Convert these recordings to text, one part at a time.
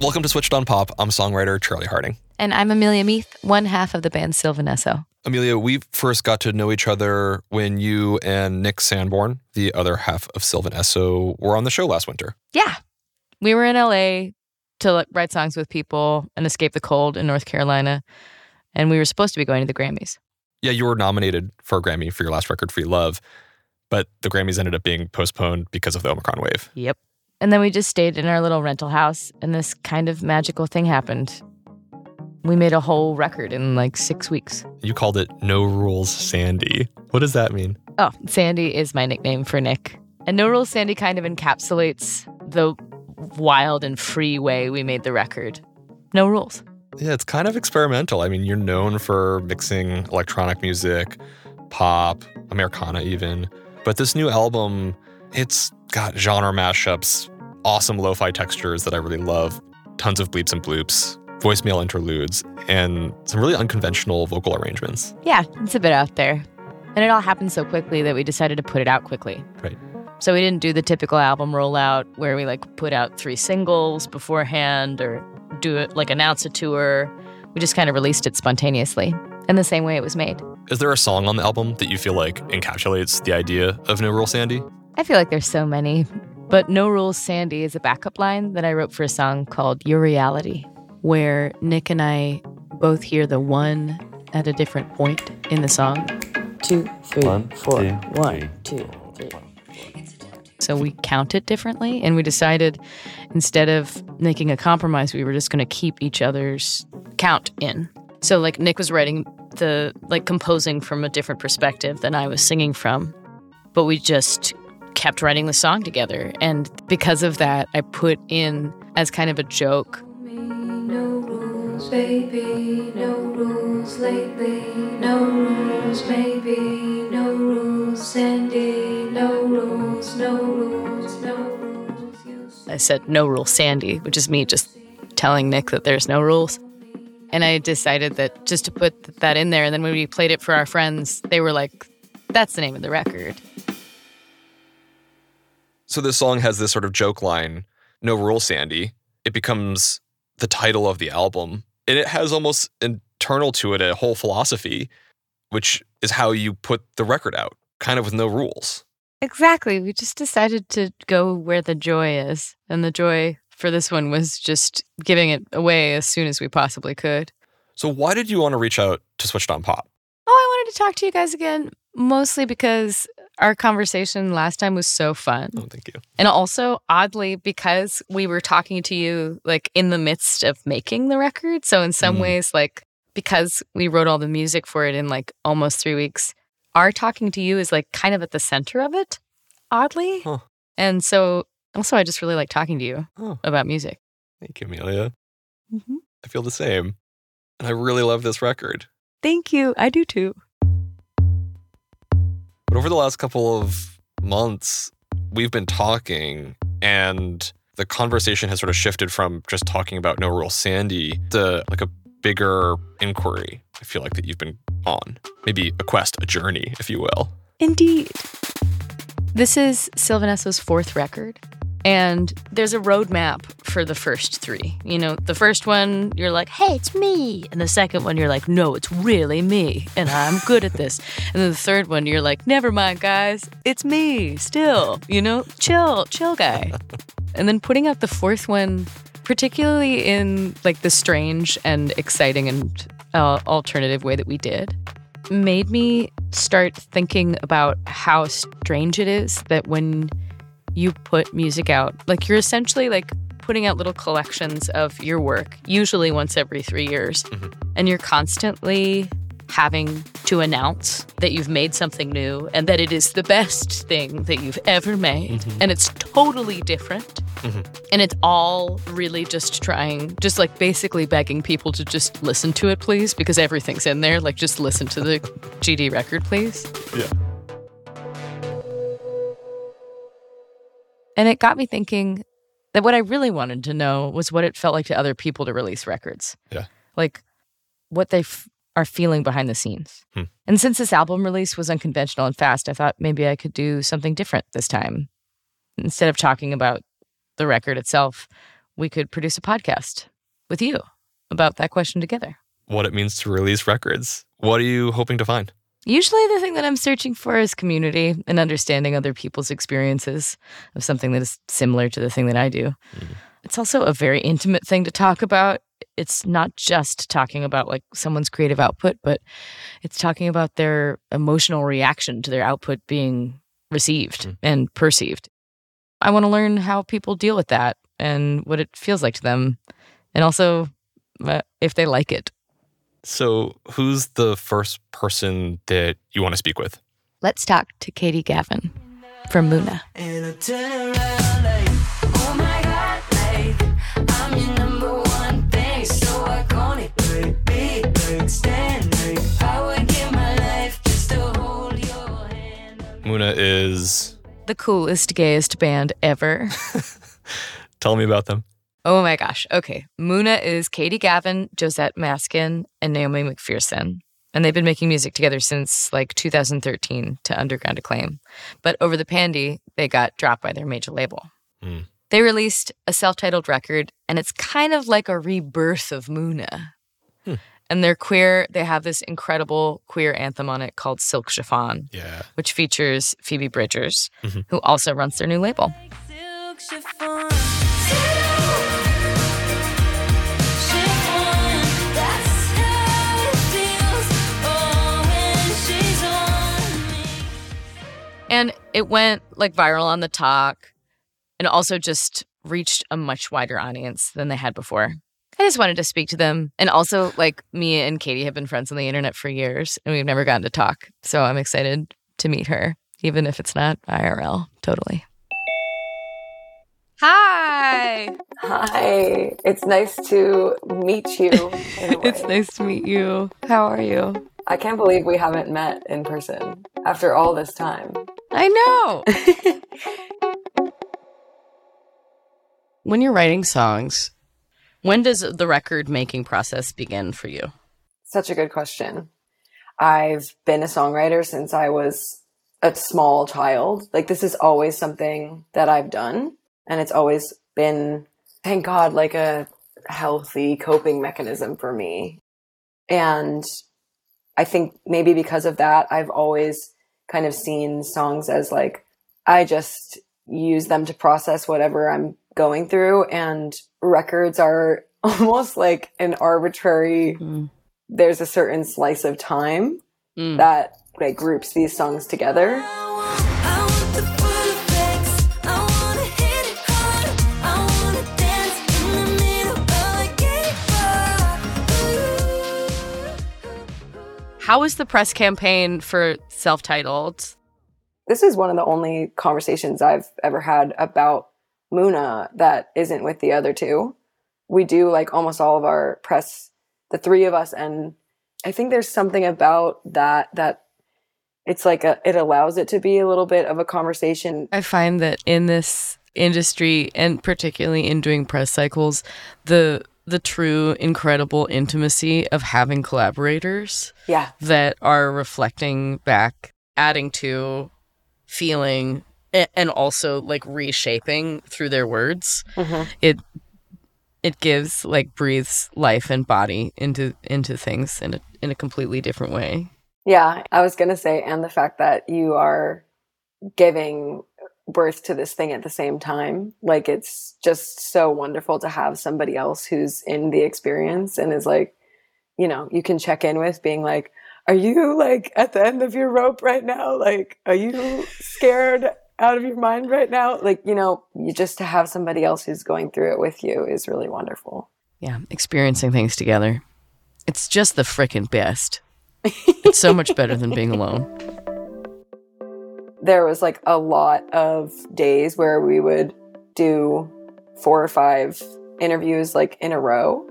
Welcome to Switched on Pop. I'm songwriter Charlie Harding. And I'm Amelia Meath, one half of the band Sylvan Esso. Amelia, we first got to know each other when you and Nick Sanborn, the other half of Sylvan Esso, were on the show last winter. Yeah. We were in LA to like, write songs with people and escape the cold in North Carolina. And we were supposed to be going to the Grammys. Yeah, you were nominated for a Grammy for your last record, Free Love, but the Grammys ended up being postponed because of the Omicron wave. Yep. And then we just stayed in our little rental house, and this kind of magical thing happened. We made a whole record in like six weeks. You called it No Rules Sandy. What does that mean? Oh, Sandy is my nickname for Nick. And No Rules Sandy kind of encapsulates the wild and free way we made the record. No rules. Yeah, it's kind of experimental. I mean, you're known for mixing electronic music, pop, Americana even. But this new album, it's got genre mashups, awesome lo-fi textures that I really love, tons of bleeps and bloops, voicemail interludes, and some really unconventional vocal arrangements. Yeah, it's a bit out there. And it all happened so quickly that we decided to put it out quickly. Right. So we didn't do the typical album rollout where we like put out three singles beforehand or do it like announce a tour. We just kind of released it spontaneously in the same way it was made. Is there a song on the album that you feel like encapsulates the idea of No Rule Sandy? I feel like there's so many, but No Rules Sandy is a backup line that I wrote for a song called Your Reality, where Nick and I both hear the one at a different point in the song. Two, three, One, four. two, One, two, three. So we count it differently, and we decided instead of making a compromise, we were just going to keep each other's count in. So like Nick was writing the like composing from a different perspective than I was singing from, but we just kept writing the song together. And because of that, I put in as kind of a joke rules, baby. No rules lately. No rules, maybe. No rules, Sandy. No rules, no rules, no rules. I said no rules, Sandy, which is me just telling Nick that there's no rules. And I decided that just to put that in there, and then when we played it for our friends, they were like, that's the name of the record. So this song has this sort of joke line, No Rule Sandy. It becomes the title of the album. And it has almost internal to it a whole philosophy, which is how you put the record out, kind of with no rules. Exactly. We just decided to go where the joy is. And the joy for this one was just giving it away as soon as we possibly could. So why did you want to reach out to Switched On Pop? Oh, I wanted to talk to you guys again, mostly because our conversation last time was so fun. Oh, thank you. And also, oddly, because we were talking to you like in the midst of making the record. So, in some Mm. ways, like because we wrote all the music for it in like almost three weeks, our talking to you is like kind of at the center of it, oddly. Huh. And so, also, I just really like talking to you Oh, about music. thank you, Amelia. Mhm. I feel the same. And I really love this record. Thank you. I do too. But over the last couple of months, we've been talking, and the conversation has sort of shifted from just talking about No Rule Sandy to like a bigger inquiry. I feel like that you've been on, maybe a quest, a journey, if you will. Indeed. This is Sylvan Esso's fourth record. And there's a roadmap for the first three. You know, the first one, you're like, hey, it's me. And the second one, you're like, no, it's really me. And I'm good at this. And then the third one, you're like, never mind, guys. It's me still. You know, chill, chill guy. and then putting out the fourth one, particularly in like the strange and exciting and uh, alternative way that we did, made me start thinking about how strange it is that when you put music out, like you're essentially like putting out little collections of your work, usually once every three years, mm-hmm. and you're constantly having to announce that you've made something new and that it is the best thing that you've ever made. Mm-hmm. And it's totally different. Mm-hmm. And it's all really just trying just like basically begging people to just listen to it please because everything's in there. Like just listen to the gd record please. Yeah. And it got me thinking that what i really wanted to know was what it felt like to other people to release records Yeah. like what they f- are feeling behind the scenes. Hmm. And since this album release was unconventional and fast, I thought maybe I could do something different this time. Instead of talking about the record itself, we could produce a podcast with you about that question together. What it means to release records. What are you hoping to find? Usually, the thing that I'm searching for is community and understanding other people's experiences of something that is similar to the thing that I do. It's also a very intimate thing to talk about. It's not just talking about like someone's creative output, but it's talking about their emotional reaction to their output being received Mm. and perceived. I want to learn how people deal with that and what it feels like to them, and also uh, if they like it. So, who's the first person that you want to speak with? Let's talk to Katie Gavin from Muna. And I turn around like, oh my god, like, I'm your number one thing, so iconic. Like, big, like, stand, like, I would give my life just to hold your hand. Muna is. the coolest, gayest band ever. Tell me about them. Oh my gosh. Okay. Muna is Katie Gavin, Josette Maskin, and Naomi McPherson. And they've been making music together since like 2013 to underground acclaim. But over the pandy, they got dropped by their major label. Hmm. They released a self titled record, and it's kind of like a rebirth of Muna. Hmm. And they're queer. They have this incredible queer anthem on it called Silk Chiffon, Yeah. which features Phoebe Bridgers, Mhm. who also runs their new label. Silk And it went like viral on the talk and also just reached a much wider audience than they had before. I just wanted to speak to them. And also, like, me and Katie have been friends on the internet for years and we've never gotten to talk. So I'm excited to meet her, even if it's not IRL. Totally. Hi. Hi, it's nice to meet you. In a way. It's nice to meet you. How are you? I can't believe we haven't met in person after all this time. I know. when you're writing songs, when does the record making process begin for you? Such a good question. I've been a songwriter since I was a small child. Like, this is always something that I've done, and it's always been, thank God, like a healthy coping mechanism for me. And I think maybe because of that, I've always kind of seen songs as like, I just use them to process whatever I'm going through, and records are almost like an arbitrary there's a certain slice of time Mm. that like groups these songs together. How was the press campaign for self titled? This is one of the only conversations I've ever had about Muna that isn't with the other two. We do like almost all of our press, the three of us, and I think there's something about that that it's like a it allows it to be a little bit of a conversation. I find that in this industry and particularly in doing press cycles, the the true incredible intimacy of having collaborators Yeah, that are reflecting back, adding to, feeling, and also like reshaping through their words. Mhm. It it gives like breathes life and body into into things in a in a completely different way. Yeah, I was going to say, and the fact that you are giving birth to this thing at the same time. Like, it's just so wonderful to have somebody else who's in the experience and is like, you know, you can check in with being like, are you like at the end of your rope right now? Like, are you scared out of your mind right now. Like, you know, you just to have somebody else who's going through it with you is really wonderful. Yeah, experiencing things together. It's just the frickin' best. It's so much better than being alone. There was like a lot of days where we would do four or five interviews like in a row.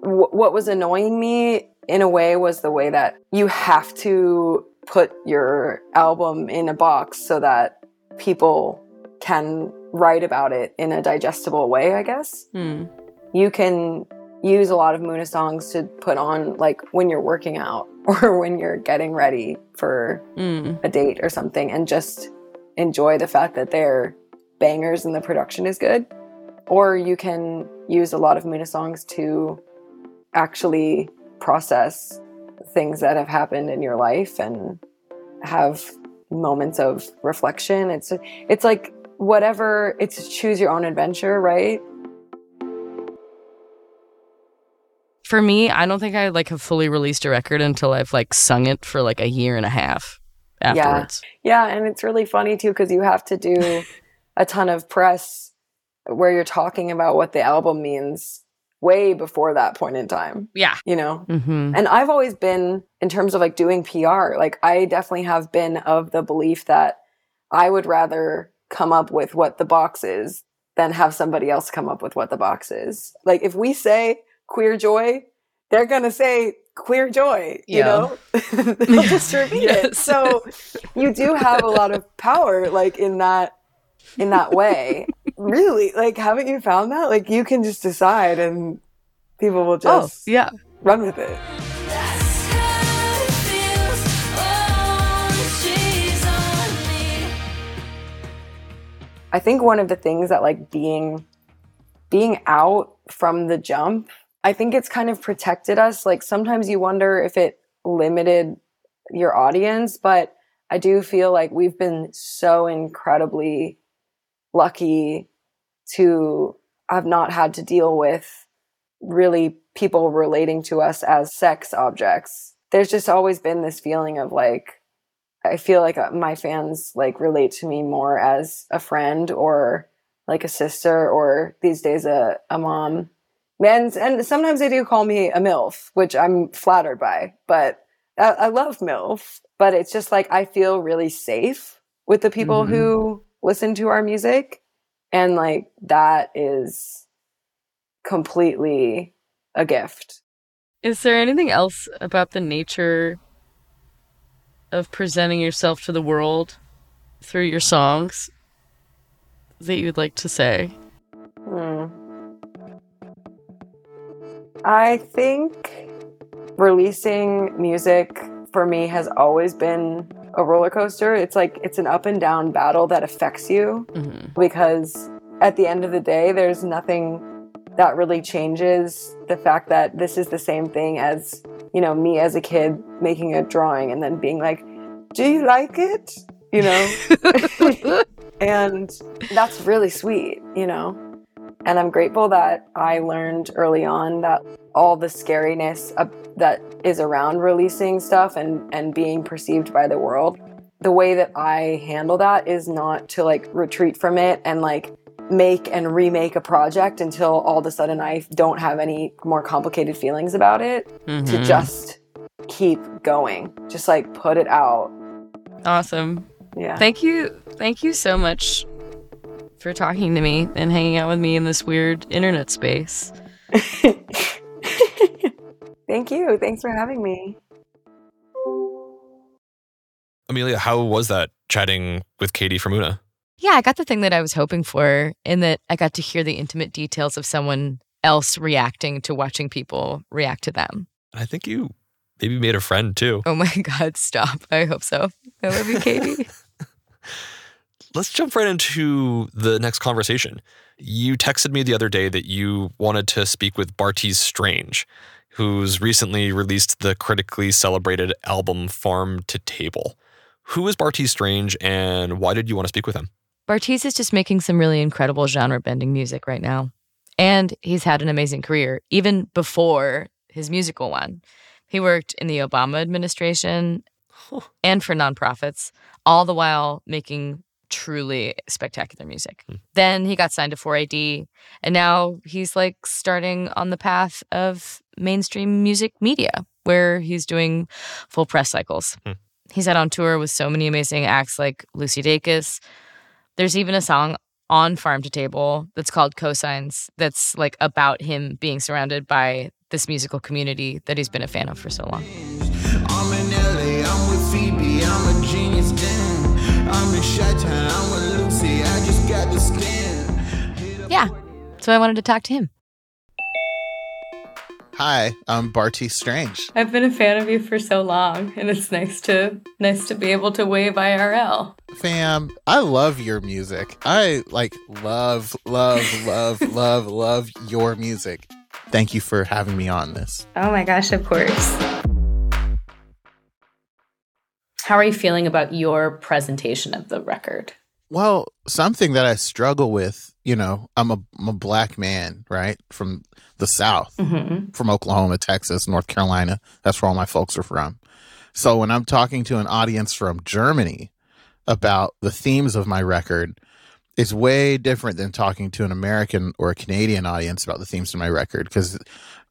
Wh- what was annoying me in a way was the way that you have to put your album in a box so that people can write about it in a digestible way, I guess. Hmm. You can use a lot of Muna songs to put on like when you're working out or when you're getting ready for Mm. a date or something and just enjoy the fact that they're bangers and the production is good. Or you can use a lot of Muna songs to actually process things that have happened in your life and have moments of reflection. It's it's like whatever it's choose your own adventure, right? For me, I don't think I like have fully released a record until I've like sung it for like a year and a half afterwards. Yeah, and it's really funny too because you have to do a ton of press where you're talking about what the album means way before that point in time, Yeah. you know? Mm-hmm. And I've always been, in terms of like doing PR, like I definitely have been of the belief that I would rather come up with what the box is than have somebody else come up with what the box is. Like if we say queer joy, they're going to say queer joy, you Yeah. know? They'll just repeat it. So you do have a lot of power like in that in that way. really? Like haven't you found that? Like you can just decide and people will Oh, just yeah. run with it. That's how it feels. Oh, she's on me. I think one of the things that like being being out from the jump, I think it's kind of protected us. Like sometimes you wonder if it limited your audience, but I do feel like we've been so incredibly lucky to have not had to deal with really people relating to us as sex objects. There's just always been this feeling of like I feel like uh, my fans like relate to me more as a friend or like a sister or these days a, a mom. And, and sometimes they do call me a MILF, which I'm flattered by, but I, I love MILF. But it's just like I feel really safe with the people Mhm. who listen to our music. And like that is completely a gift. Is there anything else about the nature of presenting yourself to the world through your songs that you'd like to say? I think releasing music for me has always been a roller coaster. It's like it's an up and down battle that affects you Mm-hmm. because at the end of the day, there's nothing that really changes the fact that this is the same thing as, you know, me as a kid making a drawing and then being like, Do you like it? You know? and that's really sweet, you know? And I'm grateful that I learned early on that all the scariness of, that is around releasing stuff and, and being perceived by the world, the way that I handle that is not to like retreat from it and like make and remake a project until all of a sudden I don't have any more complicated feelings about it, to Mhm. just keep going, just like put it out. Awesome. Yeah. Thank you. Thank you so much for talking to me and hanging out with me in this weird internet space. Thank you. Thanks for having me. Amelia, how was that chatting with Katie from Muna? Yeah, I got the thing that I was hoping for in that I got to hear the intimate details of someone else reacting to watching people react to them. I think you maybe made a friend too. Oh my God, stop. I hope so. I love you, Katie. Let's jump right into the next conversation. You texted me the other day that you wanted to speak with Bartees Strange, who's recently released the critically celebrated album Farm to Table. Who is Bartees Strange and why did you want to speak with him? Bartees is just making some really incredible genre bending music right now. And he's had an amazing career, even before his musical one. He worked in the Obama administration and for nonprofits, all the while making truly spectacular music. Then he got signed to 4AD, and now he's like starting on the path of mainstream music media, where he's doing full press cycles. Hmm. He's out on tour with so many amazing acts like Lucy Dacus. There's even a song on Farm to Table that's called Cosigns that's like about him being surrounded by this musical community that he's been a fan of for so long. I'm in LA, I'm with Phoebe, I'm a genius then. I'm in Chi-Town, I'm with Lucy, I just got the skin. Yeah. So I wanted to talk to him. Hi, I'm Bartees Strange. I've been a fan of you for so long, and it's nice to nice to be able to wave IRL. Fam, I love your music. I like love, love, love, love, love your music. Thank you for having me on this. Oh my gosh, of course. How are you feeling about your presentation of the record? Well, something that I struggle with, you know, I'm a, I'm a black man, right? From the South, Mm-hmm. from Oklahoma, Texas, North Carolina. That's where all my folks are from. So when I'm talking to an audience from Germany about the themes of my record, it's way different than talking to an American or a Canadian audience about the themes of my record because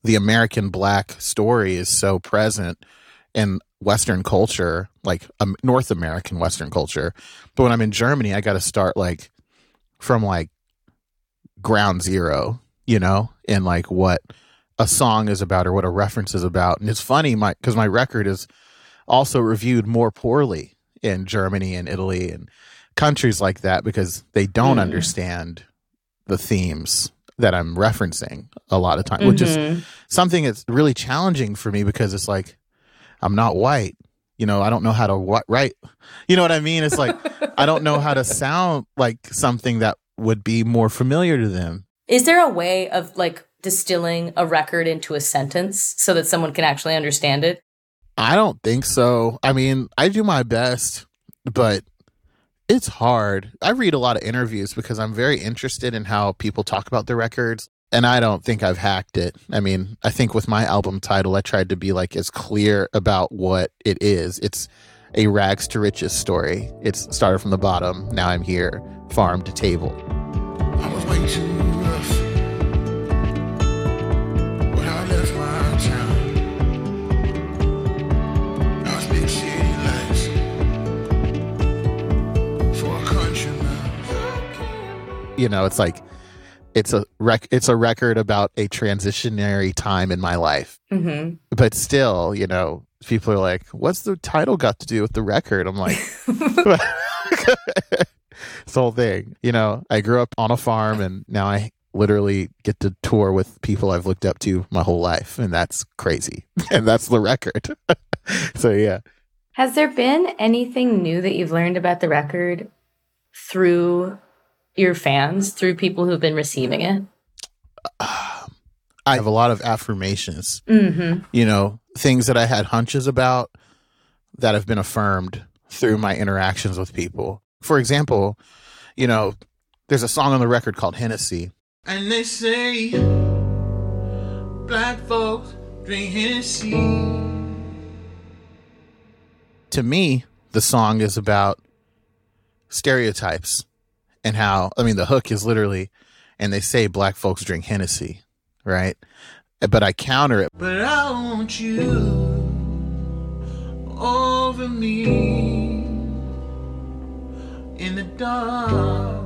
the American black story is so present in Western culture, like um, North American Western culture. But when I'm in Germany, I got to start like from like ground zero, you know, and like what a song is about or what a reference is about. And it's funny, my because my record is also reviewed more poorly in Germany and Italy and countries like that because they don't Mm. understand the themes that I'm referencing a lot of time, which is Mhm. something that's really challenging for me because it's like I'm not white. You know, I don't know how to what write. You know what I mean? It's like I don't know how to sound like something that would be more familiar to them. Is there a way of like distilling a record into a sentence so that someone can actually understand it? I don't think so. I mean, I do my best, but it's hard. I read a lot of interviews because I'm very interested in how people talk about their records. And I don't think I've hacked it. I mean, I think with my album title, I tried to be like as clear about what it is. It's a rags to riches story. It's started from the bottom. Now I'm here, farm to table. I was way too rough when I left my town. I was big city lights for a country now. You know, it's like it's a rec- it's a record about a transitionary time in my life. Mm-hmm. but still, you know, people are like, "What's the title got to do with the record?" I'm like, this whole thing. You know, I grew up on a farm, and now I literally get to tour with people I've looked up to my whole life, and that's crazy. And that's the record. so yeah, Has there been anything new that you've learned about the record through your fans, through people who've been receiving it? I have a lot of affirmations. Mm-hmm. You know, things that I had hunches about that have been affirmed through my interactions with people. For example, you know, there's a song on the record called Hennessy. And they say black folks drink Hennessy. to me, the song is about stereotypes and how, I mean, the hook is literally, and they say black folks drink Hennessy, right? But I counter it. But I want you over me in the dark.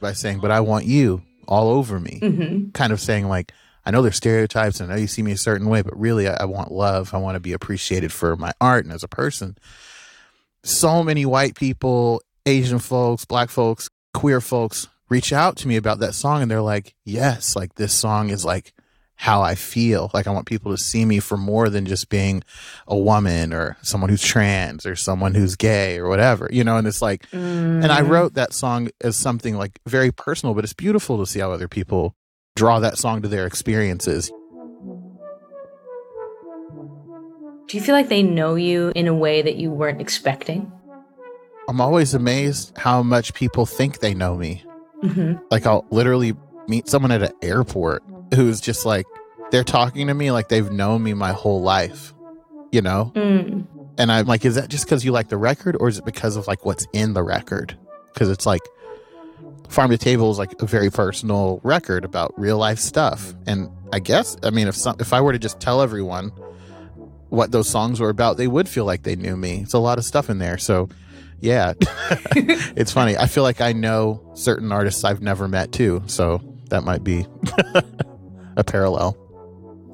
by saying, but I want you all over me. Mm-hmm. Kind of saying, like, I know there's stereotypes and I know you see me a certain way, but really I, I want love. I want to be appreciated for my art and as a person. So many white people, Asian folks, black folks, queer folks reach out to me about that song and they're like, yes, like this song is like how I feel. Like I want people to see me for more than just being a woman or someone who's trans or someone who's gay or whatever, you know, and it's like, and I mm. wrote that song as something like very personal, but it's beautiful to see how other people draw that song to their experiences. Do you feel like they know you in a way that you weren't expecting? I'm always amazed how much people think they know me. Mm-hmm. Like I'll literally meet someone at an airport who's just like they're talking to me like they've known me my whole life, you know? Mm. And I'm like, is that just because you like the record or is it because of like what's in the record? Because it's like Farm to Table is like a very personal record about real life stuff. And I guess, I mean, if some, if I were to just tell everyone what those songs were about, they would feel like they knew me. It's a lot of stuff in there. So yeah, it's funny. I feel like I know certain artists I've never met too. So that might be a parallel.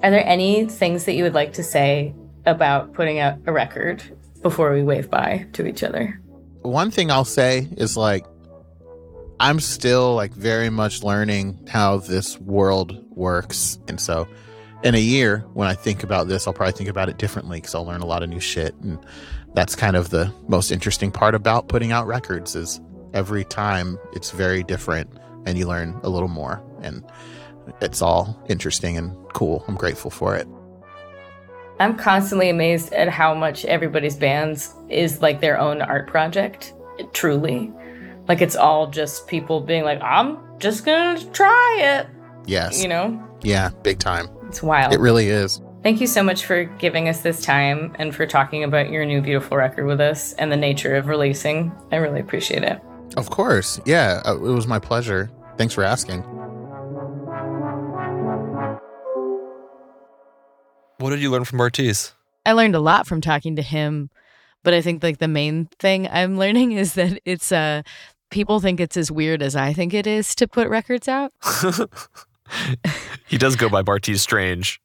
Are there any things that you would like to say about putting out a record before we wave bye to each other? one thing I'll say is like I'm still like very much learning how this world works. And so in a year when I think about this, I'll probably think about it differently because I'll learn a lot of new shit. And that's kind of the most interesting part about putting out records is every time it's very different and you learn a little more. And it's all interesting and cool. I'm grateful for it. I'm constantly amazed at how much everybody's bands is like their own art project, truly. Like it's all just people being like, I'm just gonna try it. Yes. You know? Yeah, big time. It's wild. It really is. Thank you so much for giving us this time and for talking about your new beautiful record with us and the nature of releasing. I really appreciate it. Of course. Yeah, uh, it was my pleasure. Thanks for asking. What did you learn from Bartees? I learned a lot from talking to him, but I think like the main thing I'm learning is that it's uh people think it's as weird as I think it is to put records out. he does go by Bartees Strange.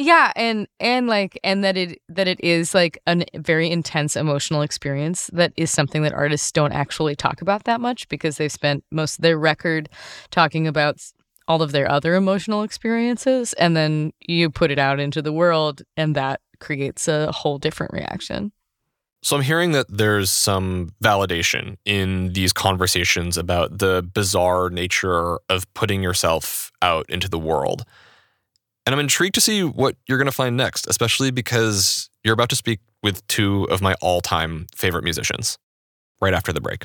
Yeah, and and like and that it that it is like a very intense emotional experience that is something that artists don't actually talk about that much because they've spent most of their record talking about all of their other emotional experiences and then you put it out into the world and that creates a whole different reaction. So I'm hearing that there's some validation in these conversations about the bizarre nature of putting yourself out into the world. And I'm intrigued to see what you're going to find next, especially because you're about to speak with two of my all time favorite musicians right after the break.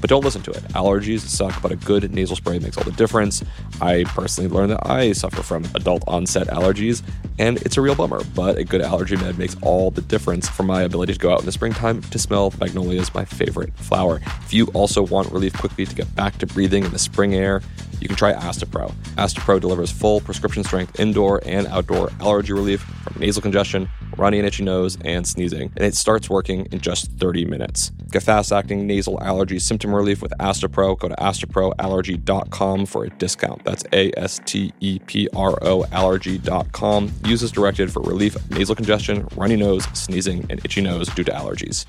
But don't listen to it. Allergies suck, but a good nasal spray makes all the difference. I personally learned that I suffer from adult onset allergies, and it's a real bummer, but a good allergy med makes all the difference for my ability to go out in the springtime to smell magnolias, my favorite flower. If you also want relief quickly to get back to breathing in the spring air, you can try Astepro. Astepro delivers full prescription strength indoor and outdoor allergy relief from nasal congestion, runny and itchy nose, and sneezing, and it starts working in just 30 minutes. Get fast acting nasal allergy symptom relief with Astepro. Go to asteproallergy.com for a discount. That's A S T E P R O allergy.com. Use as directed for relief of nasal congestion, runny nose, sneezing, and itchy nose due to allergies.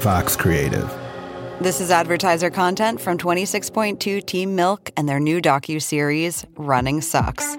Fox Creative. This is advertiser content from 26.2 Team Milk and their new docu-series Running Sucks.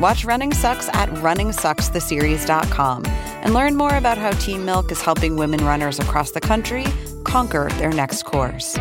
Watch Running Sucks at runningsuckstheseries.com and learn more about how Team Milk is helping women runners across the country conquer their next course.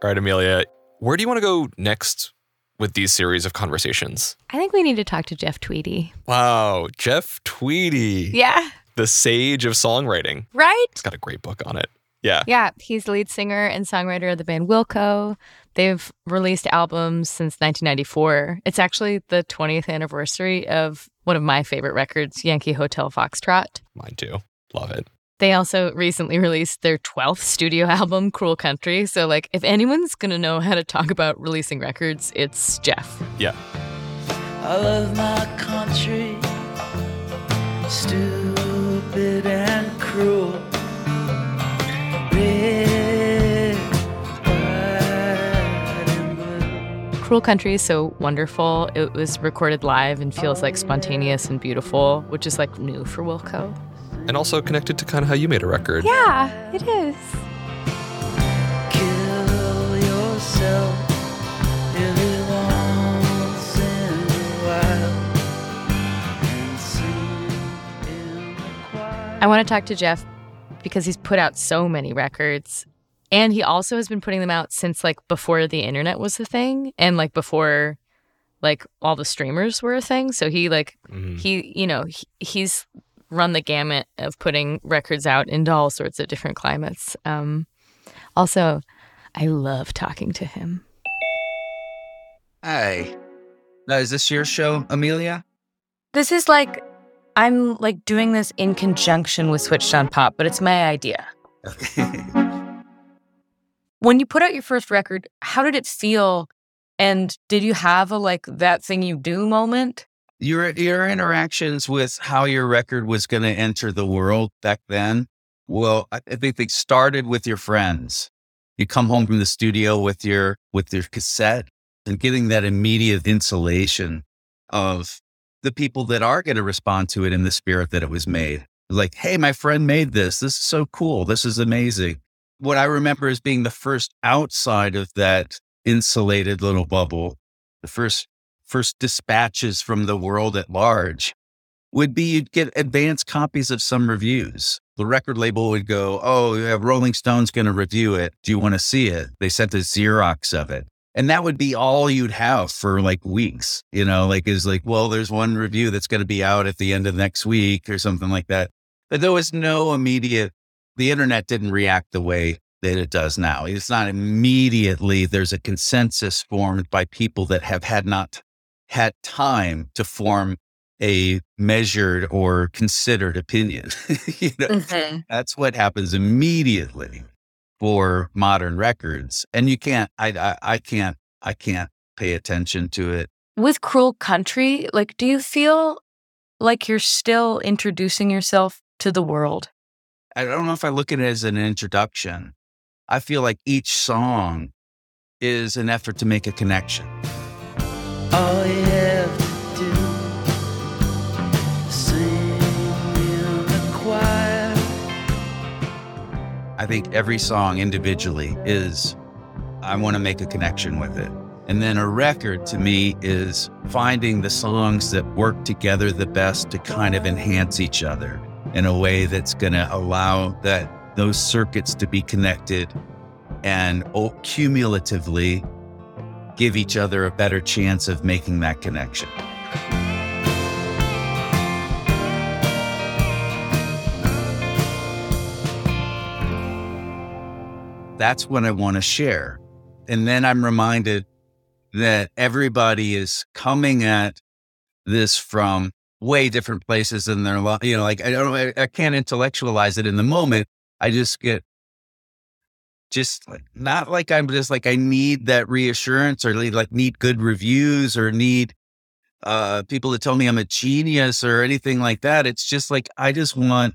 All right, Amelia, where do you want to go next with these series of conversations? I think we need to talk to Jeff Tweedy. Wow, Jeff Tweedy. Yeah. The sage of songwriting. Right? He's got a great book on it. Yeah. Yeah, he's the lead singer and songwriter of the band Wilco. They've released albums since 1994. It's actually the 20th anniversary of one of my favorite records, Yankee Hotel Foxtrot. Mine too. Love it. They also recently released their 12th studio album, Cruel Country. So, like, if anyone's going to know how to talk about releasing records, it's Jeff. Yeah. I love my country, stupid and cruel. Red, and. Cruel Country is so wonderful. It was recorded live and feels like spontaneous and beautiful, which is like new for Wilco. And also connected to kind of how you made a record. Yeah, it is. Kill yourself every once in a while. And sing in the choir. I want to talk to Jeff because he's put out so many records. And he also has been putting them out since like before the internet was a thing and like before like all the streamers were a thing. So he like Mhm. he you know, he, he's run the gamut of putting records out into all sorts of different climates. Um also I love talking to him. Hi. Now, is this your show, Amelia? This is like I'm like doing this in conjunction with Switched on Pop, but it's my idea. When you put out your first record, how did it feel? And did you have a like that thing you do moment? Your your interactions with how your record was going to enter the world back then. Well, I think they started with your friends. You come home from the studio with your with your cassette and getting that immediate insulation of the people that are going to respond to it in the spirit that it was made. Like, hey, my friend made this. This is so cool. This is amazing. What I remember as being the first outside of that insulated little bubble, the first first dispatches from the world at large would be you'd get advanced copies of some reviews. The record label would go, Oh, Rolling Stone's going to review it. Do you want to see it? They sent a Xerox of it. And that would be all you'd have for like weeks, you know, like is like, well, there's one review that's going to be out at the end of next week or something like that. But there was no immediate, the internet didn't react the way that it does now. It's not immediately, there's a consensus formed by people that have had not had time to form a measured or considered opinion. you know, mm-hmm. that's what happens immediately for modern records, and you can't. I, I I can't. I can't pay attention to it. With Cruel Country, like do you feel like you're still introducing yourself to the world? I don't know if I look at it as an introduction. I feel like each song is an effort to make a connection. I think every song individually is, I want to make a connection with it. And then a record to me is finding the songs that work together the best to kind of enhance each other in a way that's going to allow that those circuits to be connected and cumulatively give each other a better chance of making that connection. That's what I want to share. And then I'm reminded that everybody is coming at this from way different places in their life. You know, like I don't, I, I can't intellectualize it in the moment. I just get just not like I'm just like I need that reassurance or like need good reviews or need uh people to tell me I'm a genius or anything like that. It's just like I just want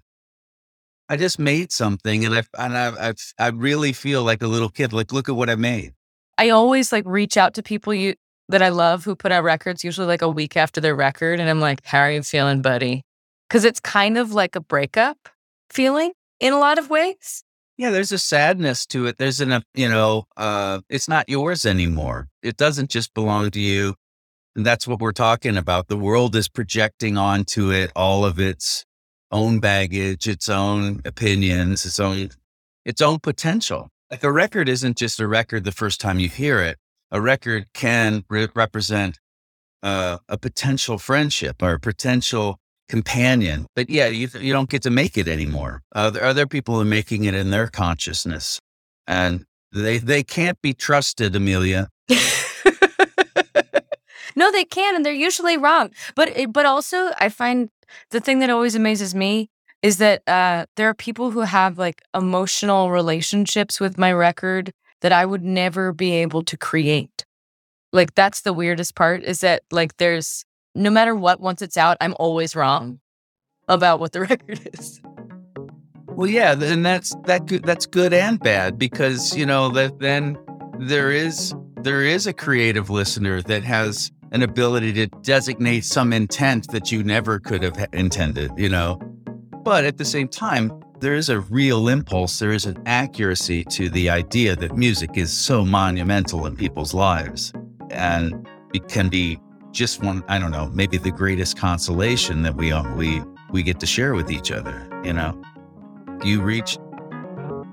I just made something and I and I I, I really feel like a little kid. Like look at what I made. I always like reach out to people you that I love who put out records, usually like a week after their record, and I'm like, "How are you feeling, buddy?" Because it's kind of like a breakup feeling in a lot of ways. Yeah, there's a sadness to it. There's an, you know, uh, it's not yours anymore. It doesn't just belong to you. And that's what we're talking about. The world is projecting onto it all of its own baggage, its own opinions, its own, its own potential. Like a record isn't just a record the first time you hear it. A record can re- represent uh, a potential friendship or a potential companion. But yeah, you, you don't get to make it anymore. Uh, other people are making it in their consciousness, and they they can't be trusted, Amelia. No, they can, and they're usually wrong. But but also, I find the thing that always amazes me is that uh, there are people who have like emotional relationships with my record that I would never be able to create. Like that's the weirdest part is that like there's no matter what, once it's out, I'm always wrong mm. about what the record is. Well, yeah, and that's that good, that's good and bad because you know that then there is there is a creative listener that has an ability to designate some intent that you never could have intended, you know. But at the same time, there is a real impulse, there is an accuracy to the idea that music is so monumental in people's lives, and it can be just one. I don't know, maybe the greatest consolation that we all, we we get to share with each other, you know you reach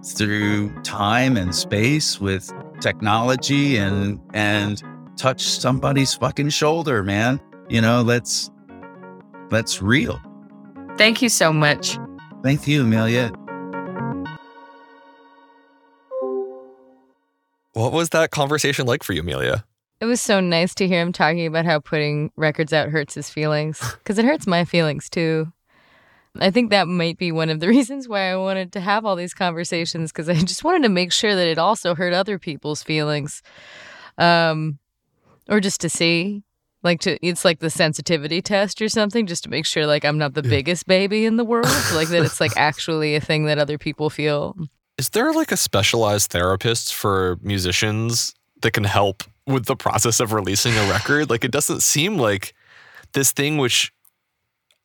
through time and space with technology and and touch somebody's fucking shoulder man you know that's that's real Thank you so much. thank you amelia What was that conversation like for you, Amelia? It was so nice to hear him talking about how putting records out hurts his feelings because it hurts my feelings too. I think that might be one of the reasons why I wanted to have all these conversations because I just wanted to make sure that it also hurt other people's feelings. Um, or just to see, like, to it's like the sensitivity test or something, just to make sure, like, I'm not the biggest baby in the world, like, that it's like actually a thing that other people feel. Is there like a specialized therapist for musicians that can help with the process of releasing a record? Like, it doesn't seem like this thing which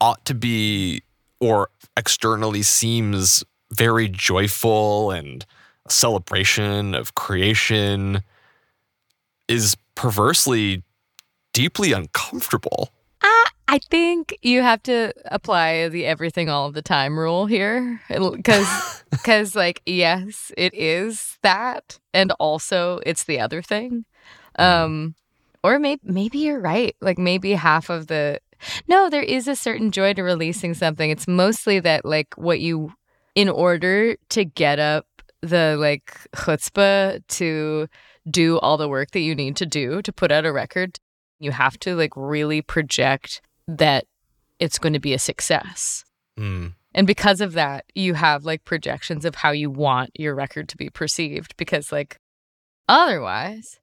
ought to be or externally seems very joyful and a celebration of creation is perversely deeply uncomfortable. Uh, I think you have to apply the everything all of the time rule here because because like yes it is that and also it's the other thing um or maybe maybe you're right like maybe half of the no there is a certain joy to releasing something it's mostly that like what you in order to get up the like chutzpah to do all the work that you need to do to put out a record you have to like really project that it's going to be a success. Hmm. And because of that, you have like projections of how you want your record to be perceived because like otherwise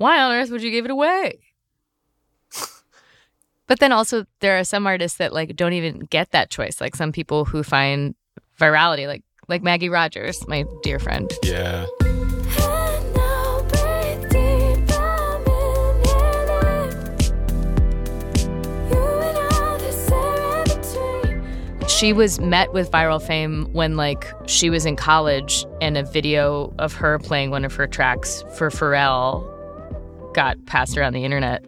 why on earth would you give it away? but then also there are some artists that like don't even get that choice. Like some people who find virality like like Maggie Rogers, my dear friend. Yeah. She was met with viral fame when like she was in college and a video of her playing one of her tracks for Pharrell got passed around the internet.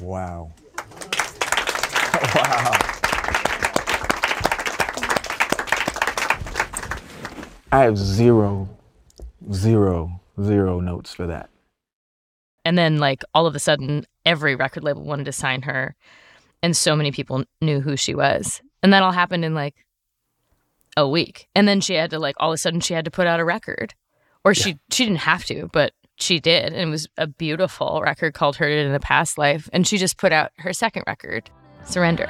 Wow. wow. I have zero, zero, zero notes for that. And then like all of a sudden every record label wanted to sign her and so many people knew who she was. And that all happened in like a week. And then she had to like all of a sudden she had to put out a record. Or she she didn't have to, but she did. And it was a beautiful record called Heard It in a Past Life. And she just put out her second record, Surrender.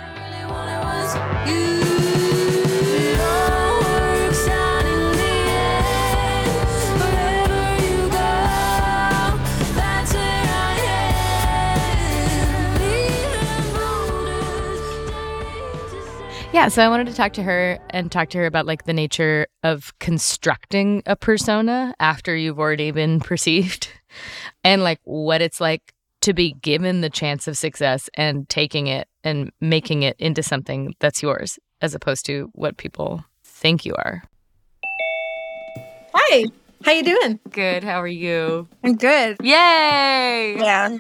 Yeah, so I wanted to talk to her and talk to her about like the nature of constructing a persona after you've already been perceived and like what it's like to be given the chance of success and taking it and making it into something that's yours as opposed to what people think you are. Hi. How you doing? Good. How are you? I'm good. Yay! Yeah.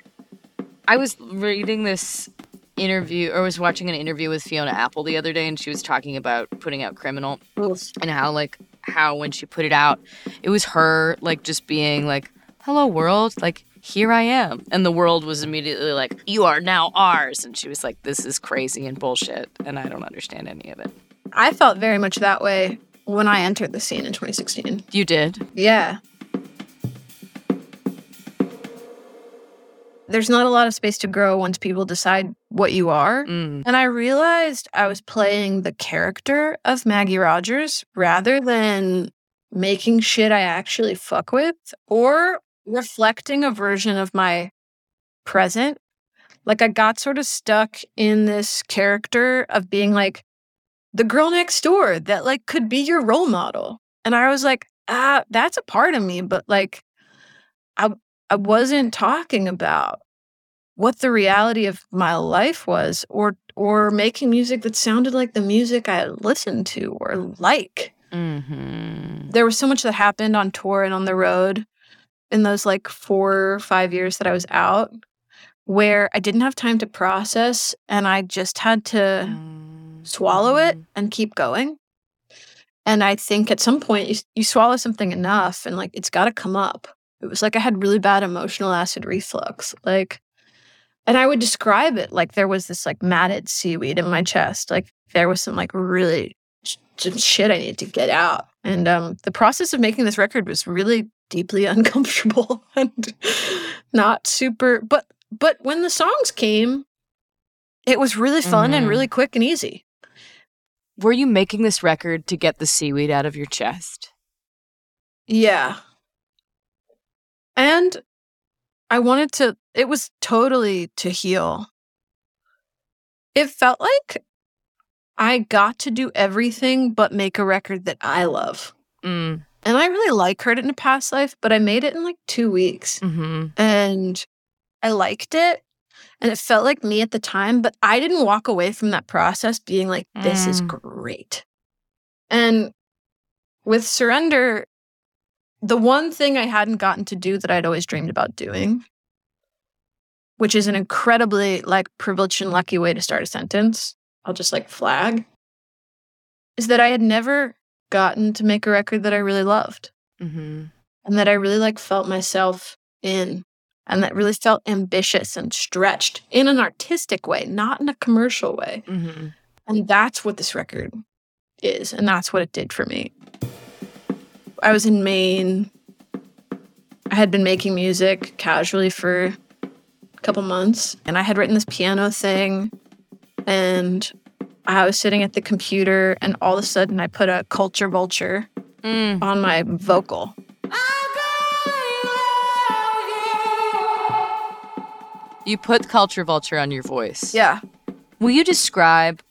I was reading this interview or was watching an interview with Fiona Apple the other day and she was talking about putting out Criminal and how like how when she put it out it was her like just being like hello world like here I am and the world was immediately like you are now ours and she was like this is crazy and bullshit and I don't understand any of it. I felt very much that way when I entered the scene in 2016. You did? Yeah. There's not a lot of space to grow once people decide what you are. Mm. And I realized I was playing the character of Maggie Rogers rather than making shit I actually fuck with or reflecting a version of my present. Like I got sort of stuck in this character of being like the girl next door that like could be your role model. And I was like, ah, that's a part of me, but like I I wasn't talking about what the reality of my life was or or making music that sounded like the music I listened to or like. Mm-hmm. There was so much that happened on tour and on the road in those like 4 or 5 years that I was out where I didn't have time to process and I just had to swallow it and keep going. And I think at some point you, you swallow something enough and like it's got to come up. It was like I had really bad emotional acid reflux. Like, and I would describe it like there was this like matted seaweed in my chest. Like there was some like really shit I needed to get out. And um, the process of making this record was really deeply uncomfortable and not super. But but when the songs came, it was really fun and Mhm. really quick and easy. Were you making this record to get the seaweed out of your chest? Yeah. And I wanted to, it was totally to heal. It felt like I got to do everything but make a record that I love. Mm. And I really like Heard It in a Past Life, but I made it in like two weeks. Mm-hmm. And I liked it. And it felt like me at the time, but I didn't walk away from that process being like, this is Mm. great. And with Surrender, the one thing I hadn't gotten to do that I'd always dreamed about doing, which is an incredibly like privileged and lucky way to start a sentence, I'll just like flag, is that I had never gotten to make a record that I really loved Mm-hmm. and that I really like felt myself in and that really felt ambitious and stretched in an artistic way, not in a commercial way. Mm-hmm. And that's what this record is. And that's what it did for me. I was in Maine. I had been making music casually for a couple months. And I had written this piano thing. And I was sitting at the computer. And all of a sudden, I put a culture vulture Mm. on my vocal. You put Culture Vulture on your voice. Yeah. Will you describe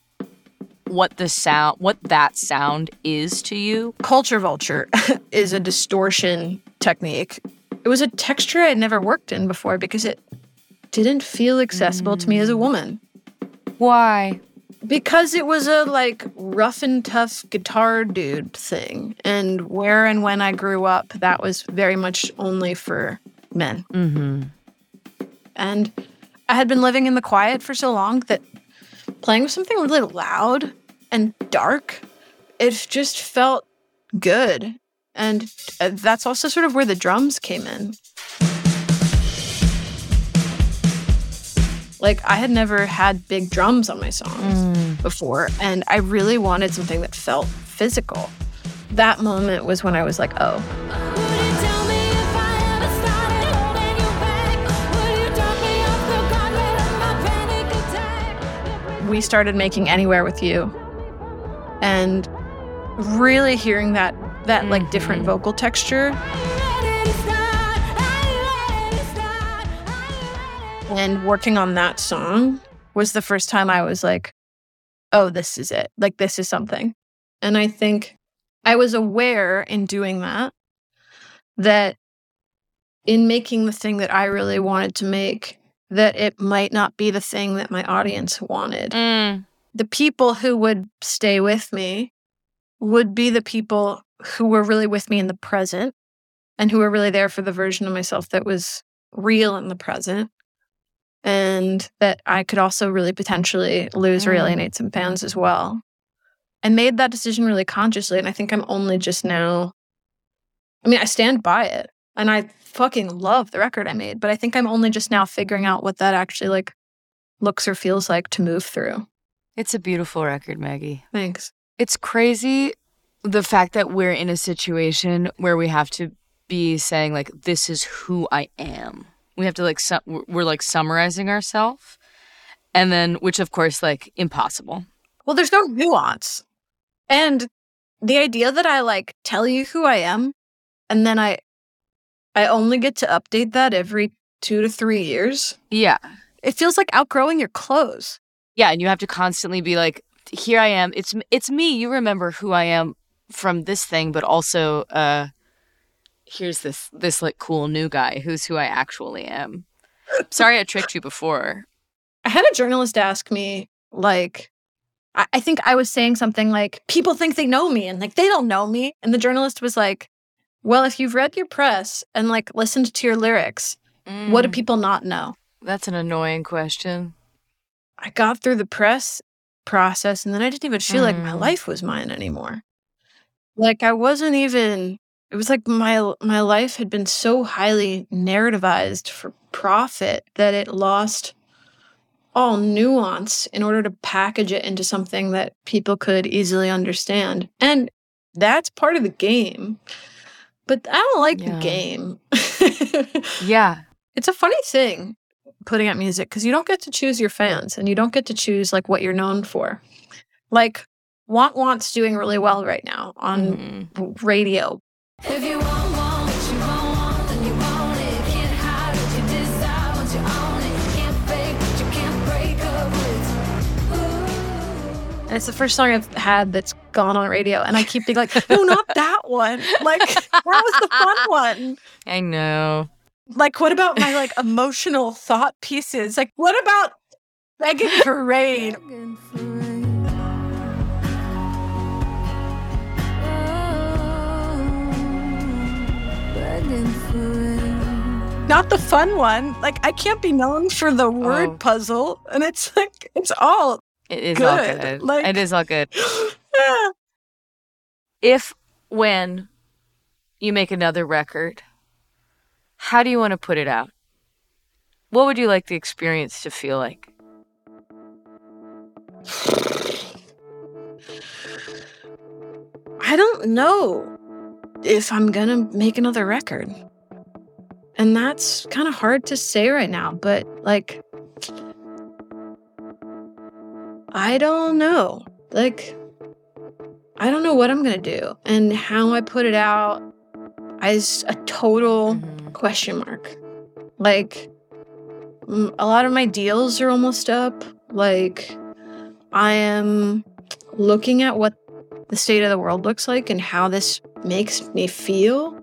what the sound, what that sound is to you? Culture vulture is a distortion technique. It was a texture I'd never worked in before because it didn't feel accessible to me as a woman. Why? Because it was a like rough and tough guitar dude thing. And where and when I grew up, that was very much only for men. Mm-hmm. And I had been living in the quiet for so long that playing with something really loud and dark, it just felt good. And uh, that's also sort of where the drums came in. Like, I had never had big drums on my songs before, and I really wanted something that felt physical. That moment was when I was like, oh, we started making anywhere with you. And really hearing that that like mm-hmm. different vocal texture. And working on that song was the first time I was like oh this is it. Like this is something. And I think I was aware in doing that that in making the thing that I really wanted to make that it might not be the thing that my audience wanted. Mm. The people who would stay with me would be the people who were really with me in the present and who were really there for the version of myself that was real in the present and that I could also really potentially lose or Mm. alienate some fans as well. I made that decision really consciously, and I think I'm only just now. I mean, I stand by it, and I fucking love the record I made, but I think I'm only just now figuring out what that actually like looks or feels like to move through. It's a beautiful record, Maggie. Thanks. It's crazy the fact that we're in a situation where we have to be saying like this is who I am. We have to like su- we're like summarizing ourselves and then which of course like impossible. Well, there's no nuance. And the idea that I like tell you who I am and then I I only get to update that every 2 to 3 years. Yeah. It feels like outgrowing your clothes. Yeah, and you have to constantly be like here I am. It's it's me. You remember who I am from this thing, but also uh here's this this like cool new guy who's who I actually am. Sorry I tricked you before. I had a journalist ask me, like, I, I think I was saying something like, people think they know me and like they don't know me. And the journalist was like, well, if you've read your press and like listened to your lyrics, what do Mm. people not know? That's an annoying question. I got through the press process and then I didn't even feel like my Mm. life was mine anymore. Like I wasn't even it was like my my life had been so highly narrativized for profit that it lost all nuance in order to package it into something that people could easily understand. And that's part of the game. But I don't like Yeah. the game. Yeah. It's a funny thing putting out music because you don't get to choose your fans and you don't get to choose like what you're known for. Like Want Want's doing really well right now on mm-hmm. radio. It's the first song I've had that's gone on radio. And I keep being like, no, not that one. Like, that was the fun one. I know. Like, what about my like emotional thought pieces? Like, what about Begging for Rain? Not the fun one. Like, I can't be known for the word Oh. puzzle. And it's like, it's all It is all Good. good. Like- it is all good. if when you make another record, how do you want to put it out? What would you like the experience to feel like? I don't know if I'm gonna make another record. And that's kind of hard to say right now, but like, I don't know. Like, I don't know what I'm gonna do. And how I put it out is a total mm-hmm. question mark. Like, a lot of my deals are almost up. Like, I am looking at what the state of the world looks like and how this makes me feel.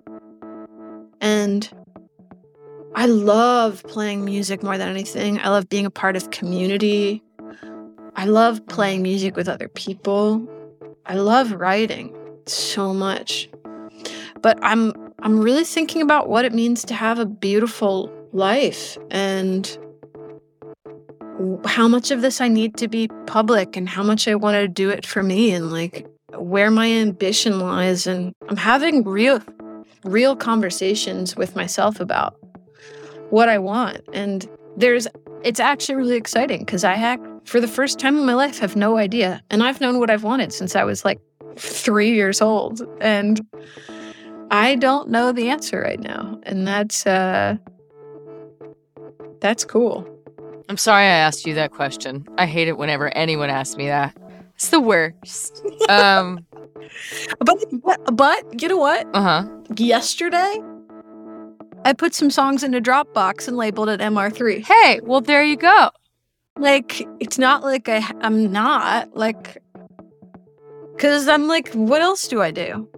And I love playing music more than anything. I love being a part of community. I love playing music with other people. I love writing so much. But I'm I'm really thinking about what it means to have a beautiful life and how much of this I need to be public and how much I want to do it for me and like where my ambition lies and I'm having real real conversations with myself about what I want and there's it's actually really exciting cuz I hack for the first time in my life have no idea and I've known what I've wanted since I was like 3 years old and I don't know the answer right now and that's uh that's cool. I'm sorry I asked you that question. I hate it whenever anyone asks me that. It's the worst. um, But but you know what? uh huh. Yesterday I put some songs into Dropbox and labeled it MR3. Hey, well, there you go. Like, it's not like I, I'm not, like, because I'm like, what else do I do?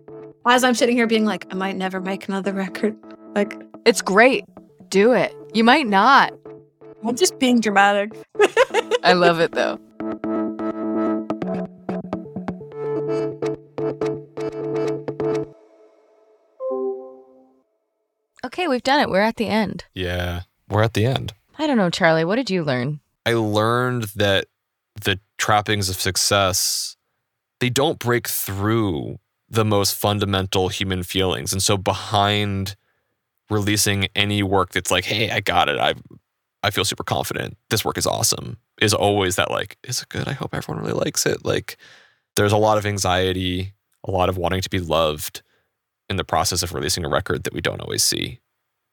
As I'm sitting here being like, I might never make another record. Like, It's great. Do it. You might not. I'm just being dramatic. I love it though. Okay, we've done it. We're at the end. Yeah, we're at the end. I don't know, Charlie. What did you learn? I learned that the trappings of success they don't break through the most fundamental human feelings. And so behind releasing any work that's like, "Hey, I got it. I I feel super confident. This work is awesome." is always that like, "Is it good? I hope everyone really likes it." Like there's a lot of anxiety, a lot of wanting to be loved in the process of releasing a record that we don't always see.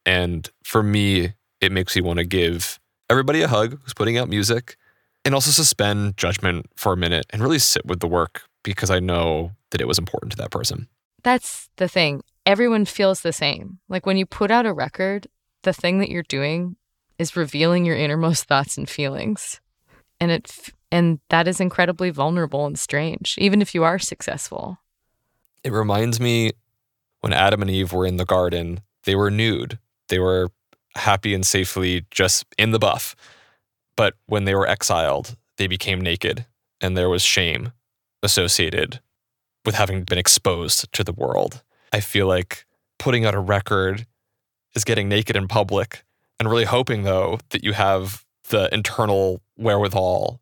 And for me, it makes me want to give everybody a hug who's putting out music and also suspend judgment for a minute and really sit with the work because I know that it was important to that person. That's the thing. Everyone feels the same. Like when you put out a record, the thing that you're doing is revealing your innermost thoughts and feelings. And it and that is incredibly vulnerable and strange, even if you are successful. It reminds me when Adam and Eve were in the garden, they were nude. They were happy and safely just in the buff. But when they were exiled, they became naked and there was shame associated with having been exposed to the world. I feel like putting out a record is getting naked in public and really hoping though that you have the internal wherewithal,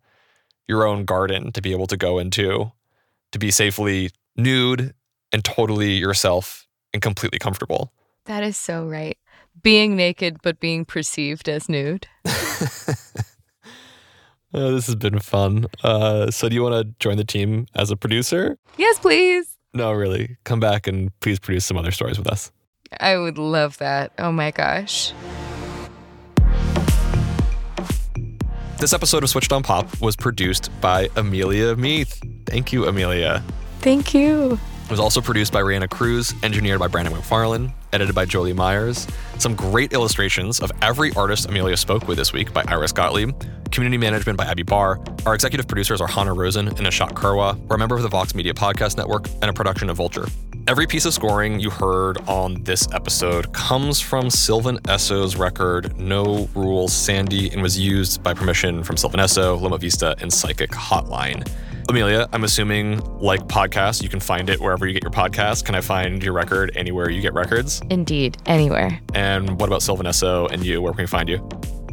your own garden to be able to go into, to be safely nude and totally yourself and completely comfortable. That is so right. Being naked but being perceived as nude. Uh, this has been fun. Uh, so, do you want to join the team as a producer? Yes, please. No, really. Come back and please produce some other stories with us. I would love that. Oh my gosh. This episode of Switched on Pop was produced by Amelia Meath. Thank you, Amelia. Thank you. It was also produced by Reanna Cruz, engineered by Brandon McFarland, edited by Jolie Myers. Some great illustrations of every artist Amelia spoke with this week by Iris Gottlieb. Community management by Abby Barr. Our executive producers are Hannah Rosen and Ashok Kurwa. We're a member of the Vox Media Podcast Network and a production of Vulture. Every piece of scoring you heard on this episode comes from Sylvan Esso's record No Rules Sandy and was used by permission from Sylvan Esso, Loma Vista, and Psychic Hotline. Amelia, I'm assuming, like podcasts, you can find it wherever you get your podcasts. Can I find your record anywhere you get records? Indeed, anywhere. And what about Sylvan Esso and you? Where can we find you?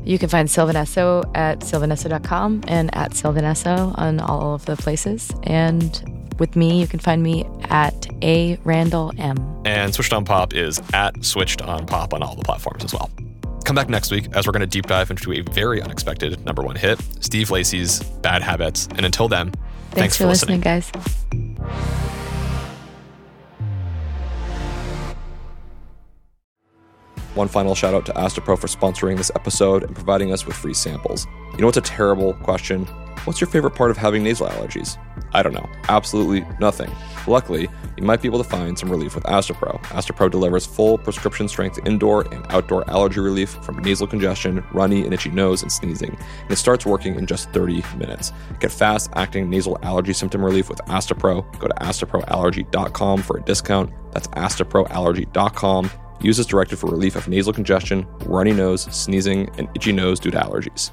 You can find Sylvan Esso at sylvanesso.com and at Sylvanesso on all of the places. And with me, you can find me at A Randall M. And Switched on Pop is at Switched on Pop on all the platforms as well. Come back next week as we're going to deep dive into a very unexpected number one hit, Steve Lacy's Bad Habits. And until then, Thanks, for, listening, guys. One final shout out to Astepro for sponsoring this episode and providing us with free samples. You know what's a terrible question? What's your favorite part of having nasal allergies? I don't know. Absolutely nothing. Luckily, you might be able to find some relief with Astepro. Astepro delivers full prescription strength indoor and outdoor allergy relief from nasal congestion, runny and itchy nose, and sneezing. And it starts working in just 30 minutes. Get fast acting nasal allergy symptom relief with Astepro. Go to asteproallergy.com for a discount. That's asteproallergy.com. Use as directed for relief of nasal congestion, runny nose, sneezing, and itchy nose due to allergies.